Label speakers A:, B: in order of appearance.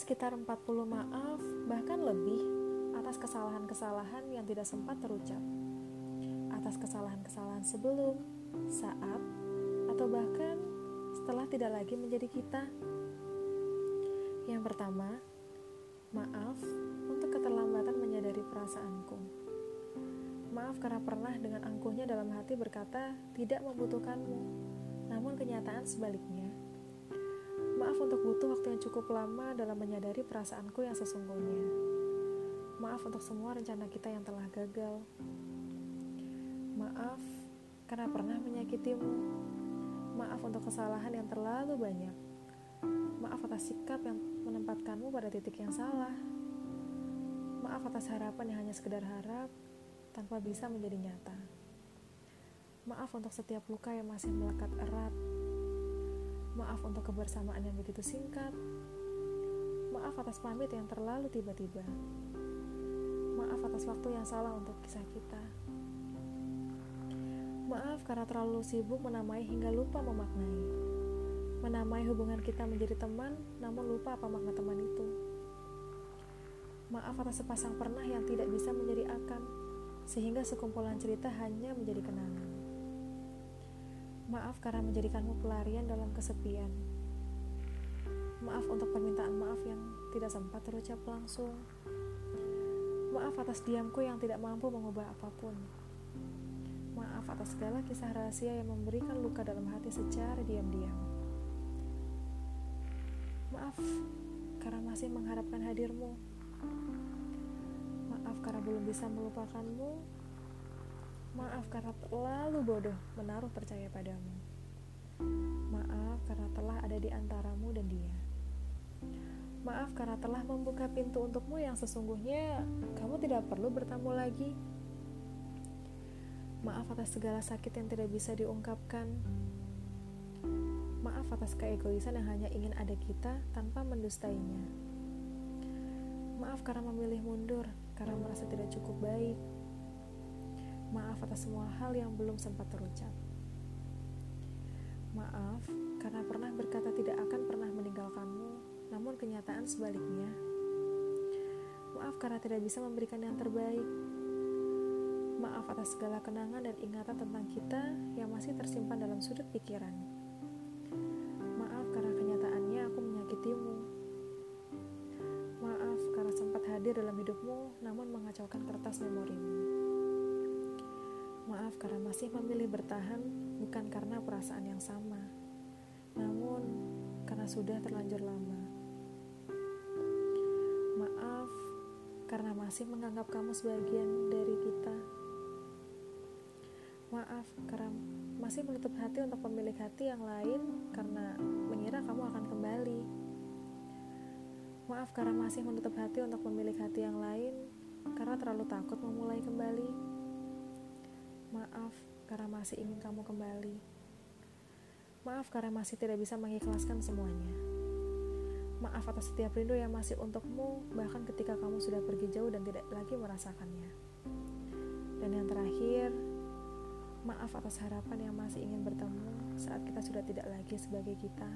A: sekitar 40 maaf, bahkan lebih, atas kesalahan-kesalahan yang tidak sempat terucap. Atas kesalahan-kesalahan sebelum, saat, atau bahkan setelah tidak lagi menjadi kita. Yang pertama, maaf untuk keterlambatan menyadari perasaanku. Maaf karena pernah dengan angkuhnya dalam hati berkata tidak membutuhkanmu, namun kenyataan sebaliknya. Maaf untuk butuh waktu yang cukup lama dalam menyadari perasaanku yang sesungguhnya. Maaf untuk semua rencana kita yang telah gagal. Maaf karena pernah menyakitimu. Maaf untuk kesalahan yang terlalu banyak. Maaf atas sikap yang menempatkanmu pada titik yang salah. Maaf atas harapan yang hanya sekedar harap tanpa bisa menjadi nyata. Maaf untuk setiap luka yang masih melekat erat Maaf untuk kebersamaan yang begitu singkat. Maaf atas pamit yang terlalu tiba-tiba. Maaf atas waktu yang salah untuk kisah kita. Maaf karena terlalu sibuk menamai hingga lupa memaknai. Menamai hubungan kita menjadi teman, namun lupa apa makna teman itu. Maaf atas sepasang pernah yang tidak bisa menjadi akan, sehingga sekumpulan cerita hanya menjadi kenangan. Maaf karena menjadikanmu pelarian dalam kesepian. Maaf untuk permintaan maaf yang tidak sempat terucap langsung. Maaf atas diamku yang tidak mampu mengubah apa pun. Maaf atas segala kisah rahasia yang memberikan luka dalam hati secara diam-diam. Maaf karena masih mengharapkan hadirmu. Maaf karena belum bisa melupakanmu karena terlalu bodoh menaruh percaya padamu. Maaf karena telah ada di antaramu dan dia. Maaf karena telah membuka pintu untukmu yang sesungguhnya kamu tidak perlu bertamu lagi. Maaf atas segala sakit yang tidak bisa diungkapkan. Maaf atas keegoisan yang hanya ingin ada kita tanpa mendustainya. Maaf karena memilih mundur karena merasa tidak cukup baik. Maaf atas semua hal yang belum sempat terucap. Maaf karena pernah berkata tidak akan pernah meninggalkanmu, namun kenyataan sebaliknya. Maaf karena tidak bisa memberikan yang terbaik. Maaf atas segala kenangan dan ingatan tentang kita yang masih tersimpan dalam sudut pikiran. Maaf karena kenyataannya aku menyakitimu. Maaf karena sempat hadir dalam hidupmu namun mengacaukan kertas memorimu. Maaf karena masih memilih bertahan bukan karena perasaan yang sama, namun karena sudah terlanjur lama. Maaf karena masih menganggap kamu sebagian dari kita. Maaf karena masih menutup hati untuk pemilik hati yang lain karena mengira kamu akan kembali. Maaf karena masih menutup hati untuk pemilik hati yang lain karena terlalu takut memulai kembali. Maaf karena masih ingin kamu kembali. Maaf karena masih tidak bisa mengikhlaskan semuanya. Maaf atas setiap rindu yang masih untukmu, bahkan ketika kamu sudah pergi jauh dan tidak lagi merasakannya. Dan yang terakhir, maaf atas harapan yang masih ingin bertemu saat kita sudah tidak lagi sebagai kita.